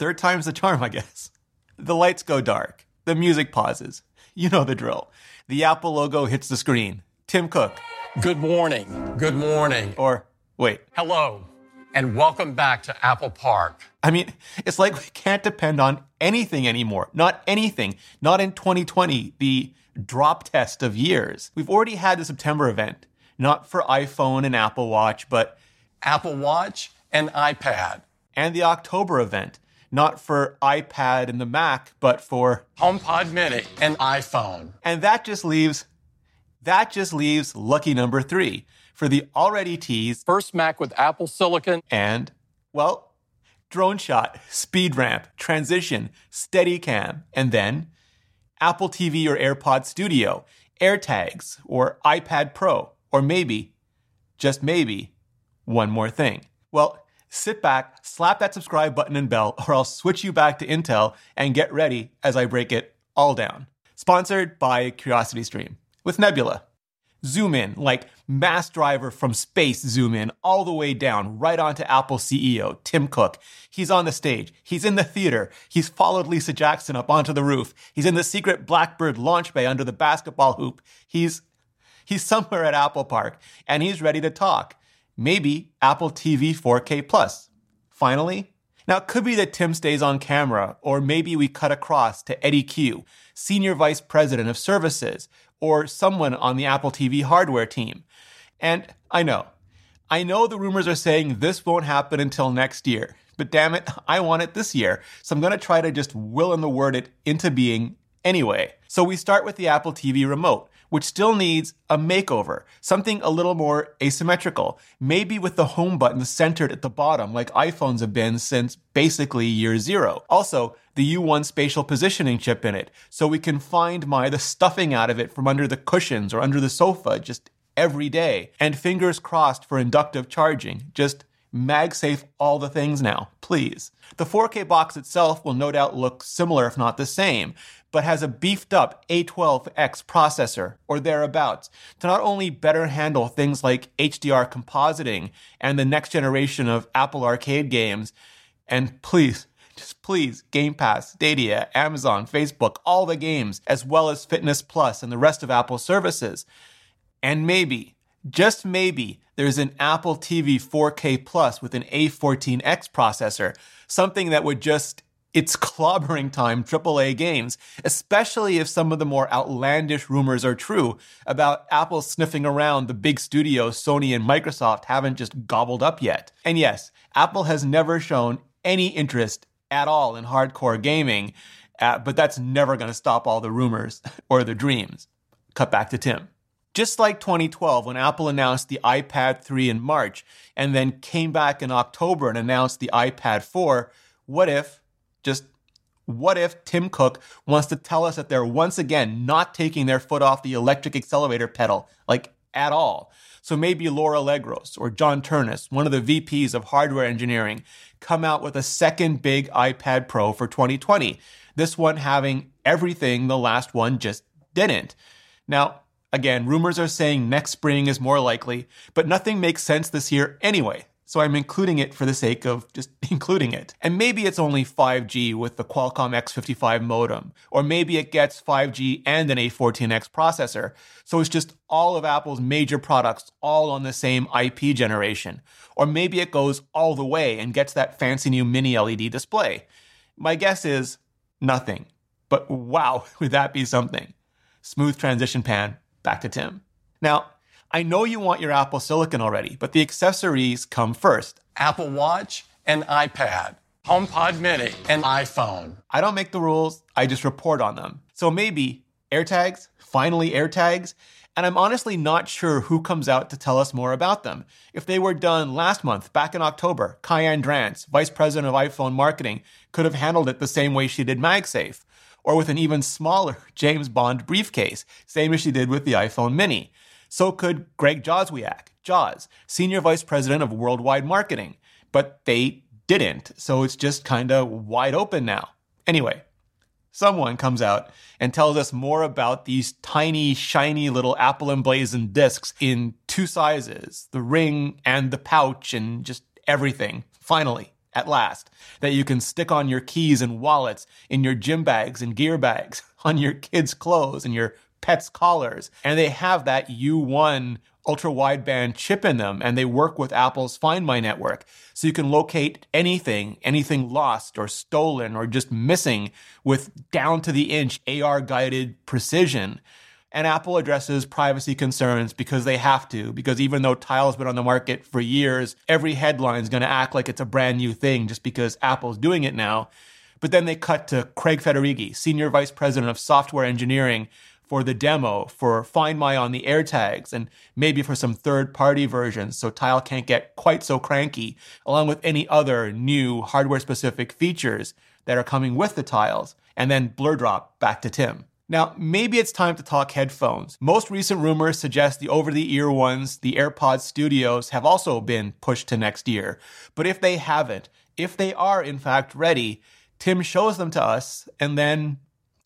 Third time's the charm, I guess. The lights go dark. The music pauses. You know the drill. The Apple logo hits the screen. Tim Cook. Good morning. Good morning. Or, wait. Hello, and welcome back to Apple Park. I mean, it's like we can't depend on anything anymore. Not anything. Not in 2020, the drop test of years. We've already had the September event, not for iPhone and Apple Watch, but Apple Watch and iPad. And the October event, not for iPad and the Mac, but for HomePod Mini and iPhone. And that just leaves that just leaves lucky number 3 for the already teased first Mac with Apple Silicon and well, drone shot, speed ramp, transition, Steadicam, and then Apple TV or AirPod Studio, AirTags, or iPad Pro, or maybe, just maybe, one more thing. Well, sit back, slap that subscribe button and bell, or I'll switch you back to Intel and get ready as I break it all down. Sponsored by CuriosityStream with Nebula. Zoom in, like mass driver from space zoom in, all the way down, right onto Apple CEO Tim Cook. He's on the stage. He's in the theater. He's followed Lisa Jackson up onto the roof. He's in the secret Blackbird launch bay under the basketball hoop. He's he's somewhere at Apple Park, and he's ready to talk. Maybe Apple TV 4K Plus. Finally, now it could be that Tim stays on camera, or maybe we cut across to Eddie Cue, Senior Vice President of Services, or someone on the Apple TV hardware team. And I know, I know the rumors are saying this won't happen until next year, but damn it, I want it this year. So I'm to try to just will in the word it into being anyway. So we start with the Apple TV remote, which still needs a makeover, something a little more asymmetrical, maybe with the home button centered at the bottom like iPhones have been since basically year zero. Also, the U1 spatial positioning chip in it, so we can find my the stuffing out of it from under the cushions or under the sofa just every day. And fingers crossed for inductive charging. Just MagSafe all the things now, please. The 4K box itself will no doubt look similar, if not the same, but has a beefed up A12X processor or thereabouts to not only better handle things like HDR compositing and the next generation of Apple Arcade games, and please, just please, Game Pass, Stadia, Amazon, Facebook, all the games, as well as Fitness Plus and the rest of Apple services. And maybe, just maybe, there's an Apple TV 4K Plus with an A14X processor, something that would just it's clobbering time AAA games, especially if some of the more outlandish rumors are true about Apple sniffing around the big studios Sony and Microsoft haven't just gobbled up yet. And yes, Apple has never shown any interest at all in hardcore gaming, uh, but that's never going to stop all the rumors or the dreams. Cut back to Tim. Just like 2012, when Apple announced the iPad 3 in March and then came back in October and announced the iPad 4, what if just what if Tim Cook wants to tell us that they're once again not taking their foot off the electric accelerator pedal, like at all? So maybe Laura Legros or John Ternus, one of the VPs of hardware engineering, come out with a second big iPad Pro for 2020. This one having everything the last one just didn't. Now, again, rumors are saying next spring is more likely, but nothing makes sense this year anyway so I'm including it for the sake of just including it. And maybe it's only 5G with the Qualcomm X55 modem, or maybe it gets 5G and an A14X processor. So it's just all of Apple's major products all on the same IP generation. Or maybe it goes all the way and gets that fancy new mini LED display. My guess is nothing. But wow, would that be something? Smooth transition pan, back to Tim. Now, I know you want your Apple Silicon already, but the accessories come first. Apple Watch and iPad, HomePod Mini and iPhone. I don't make the rules, I just report on them. So maybe AirTags, finally AirTags, and I'm honestly not sure who comes out to tell us more about them. If they were done last month, back in October, Kaiann Drance, Vice President of iPhone Marketing, could have handled it the same way she did MagSafe, or with an even smaller James Bond briefcase, same as she did with the iPhone Mini. So could Greg Joswiak, Jaws, Senior Vice President of Worldwide Marketing. But they didn't, so it's just kind of wide open now. Anyway, someone comes out and tells us more about these tiny, shiny little Apple emblazoned discs in two sizes the ring and the pouch and just everything. Finally, at last, that you can stick on your keys and wallets, in your gym bags and gear bags, on your kids' clothes and your pets' collars. And they have that U1 ultra wideband chip in them and they work with Apple's Find My network. So you can locate anything, anything lost or stolen or just missing with down to the inch AR guided precision. And Apple addresses privacy concerns because they have to, because even though Tile's been on the market for years, every headline is going to act like it's a brand new thing just because Apple's doing it now. But then they cut to Craig Federighi, Senior Vice President of Software Engineering for the demo, for Find My on the AirTags, and maybe for some third party versions so Tile can't get quite so cranky, along with any other new hardware specific features that are coming with the tiles. And then blur drop back to Tim. Now, maybe it's time to talk headphones. Most recent rumors suggest the over the ear ones, the AirPods Studios, have also been pushed to next year. But if they haven't, if they are in fact ready, Tim shows them to us, and then,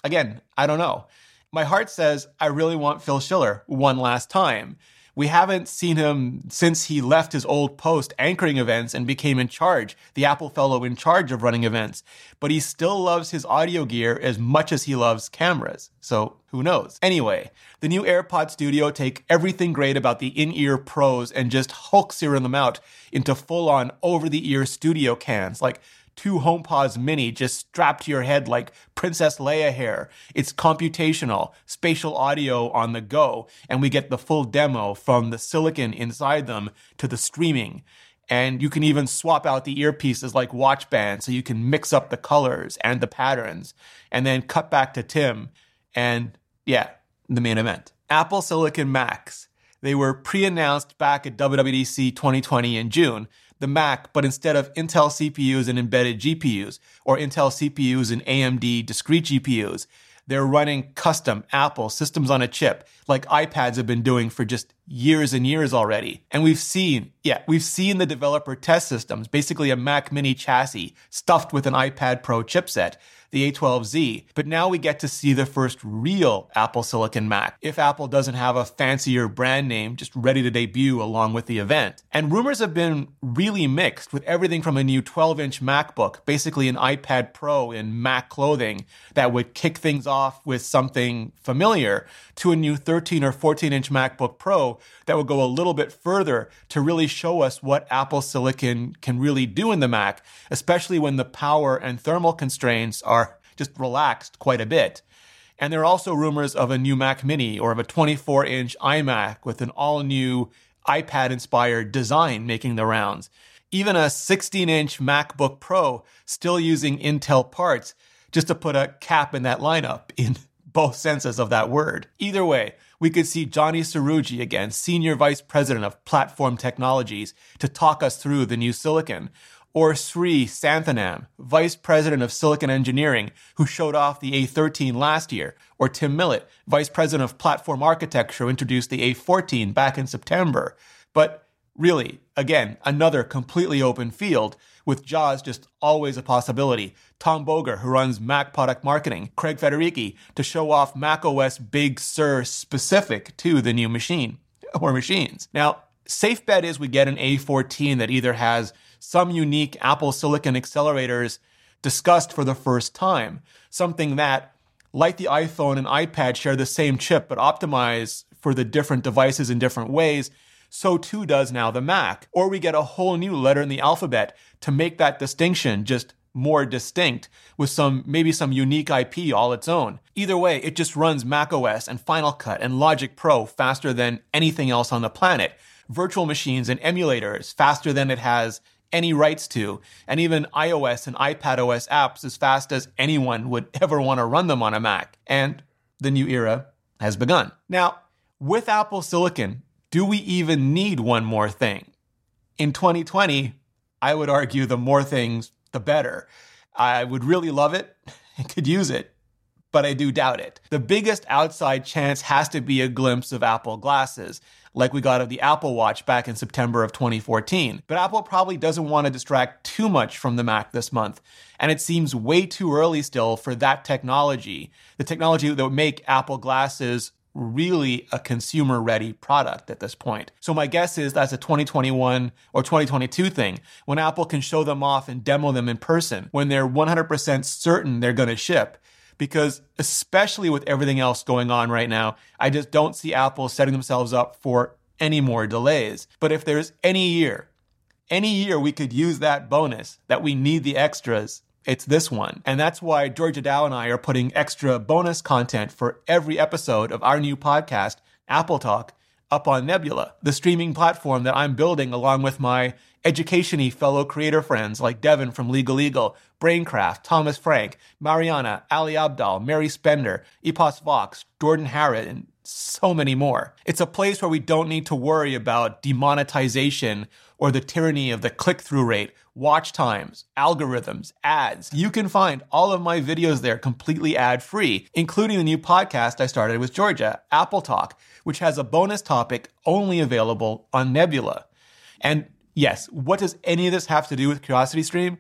again, I don't know. My heart says I really want Phil Schiller one last time. We haven't seen him since he left his old post anchoring events and became in charge, the Apple fellow in charge of running events. But he still loves his audio gear as much as he loves cameras. So who knows? Anyway, the new AirPod Studio take everything great about the in-ear pros and just Hulk serum them out into full-on over-the-ear studio cans. Like two HomePods mini just strapped to your head like Princess Leia hair. It's computational, spatial audio on the go, and we get the full demo from the silicon inside them to the streaming. And you can even swap out the earpieces like watch bands so you can mix up the colors and the patterns and then cut back to Tim. And yeah, the main event. Apple Silicon Macs. They were pre announced back at WWDC 2020 in June the Mac, but instead of Intel CPUs and embedded GPUs, or Intel CPUs and AMD discrete GPUs, they're running custom Apple systems on a chip like iPads have been doing for just years and years already. And we've seen, yeah, we've seen the developer test systems, basically a Mac mini chassis stuffed with an iPad Pro chipset the A12Z. But now we get to see the first real Apple Silicon Mac, if Apple doesn't have a fancier brand name just ready to debut along with the event. And rumors have been really mixed with everything from a new 12 inch MacBook, basically an iPad Pro in Mac clothing that would kick things off with something familiar, to a new 13 or 14 inch MacBook Pro that would go a little bit further to really show us what Apple Silicon can really do in the Mac, especially when the power and thermal constraints are just relaxed quite a bit. And there are also rumors of a new Mac Mini or of a 24 inch iMac with an all new iPad inspired design making the rounds. Even a 16 inch MacBook Pro still using Intel parts just to put a cap in that lineup in both senses of that word. Either way, we could see Johnny Srouji again, Senior Vice President of Platform Technologies, to talk us through the new silicon, or Sri Santhanam, Vice President of Silicon Engineering, who showed off the A13 last year, or Tim Millett, Vice President of Platform Architecture, who introduced the A14 back in September. But really, again, another completely open field, with JAWS just always a possibility. Tom Boger, who runs Mac product marketing, Craig Federighi, to show off macOS Big Sur specific to the new machine or machines. Now, safe bet is we get an A14 that either has some unique Apple Silicon accelerators discussed for the first time. Something that, like the iPhone and iPad, share the same chip but optimize for the different devices in different ways. So too does now the Mac. Or we get a whole new letter in the alphabet to make that distinction just more distinct with some maybe some unique IP all its own. Either way, it just runs macOS and Final Cut and Logic Pro faster than anything else on the planet. Virtual machines and emulators faster than it has any rights to, and even iOS and iPadOS apps as fast as anyone would ever want to run them on a Mac. And the new era has begun. Now, with Apple Silicon, do we even need one more thing? In 2020, I would argue the more things, the better. I would really love it and could use it, but I do doubt it. The biggest outside chance has to be a glimpse of Apple glasses like we got of the Apple Watch back in September of 2014. But Apple probably doesn't want to distract too much from the Mac this month. And it seems way too early still for that technology, the technology that would make Apple glasses really a consumer ready product at this point. So my guess is that's a 2021 or 2022 thing when Apple can show them off and demo them in person when they're 100% certain they're going to ship. Because especially with everything else going on right now, I just don't see Apple setting themselves up for any more delays. But if there's any year, any year we could use that bonus, that we need the extras, it's this one. And that's why Georgia Dow and I are putting extra bonus content for every episode of our new podcast, Apple Talk, up on Nebula, the streaming platform that I'm building along with my education fellow creator friends like Devin from Legal Eagle, Braincraft, Thomas Frank, Mariana, Ali Abdaal, Mary Spender, Epos Vox, Jordan Harrod, and so many more. It's a place where we don't need to worry about demonetization or the tyranny of the click through rate, watch times, algorithms, ads. You can find all of my videos there completely ad free, including the new podcast I started with Georgia, Apple Talk, which has a bonus topic only available on Nebula. And yes, what does any of this have to do with CuriosityStream?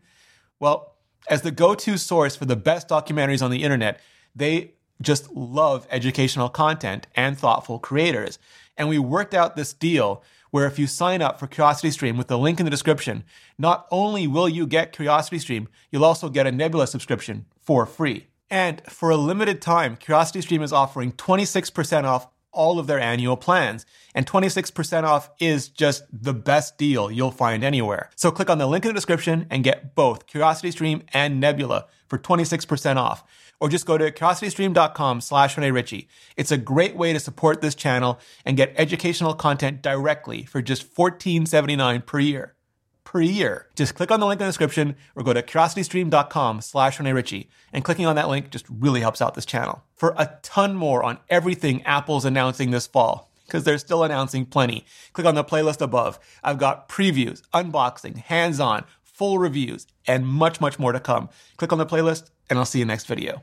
Well, as the go to source for the best documentaries on the internet, they just love educational content and thoughtful creators. And we worked out this deal where if you sign up for CuriosityStream with the link in the description, not only will you get CuriosityStream, you'll also get a Nebula subscription for free. And for a limited time, CuriosityStream is offering 26% off all of their annual plans. And 26% off is just the best deal you'll find anywhere. So click on the link in the description and get both CuriosityStream and Nebula for 26% off or just go to curiositystream.com slash Rene Ritchie. It's a great way to support this channel and get educational content directly for just $14.79 per year. Per year. Just click on the link in the description or go to curiositystream.com slash Rene Ritchie. And clicking on that link just really helps out this channel. For a ton more on everything Apple's announcing this fall, because they're still announcing plenty. Click on the playlist above. I've got previews, unboxing, hands on, full reviews, and much, much more to come. Click on the playlist, and I'll see you next video.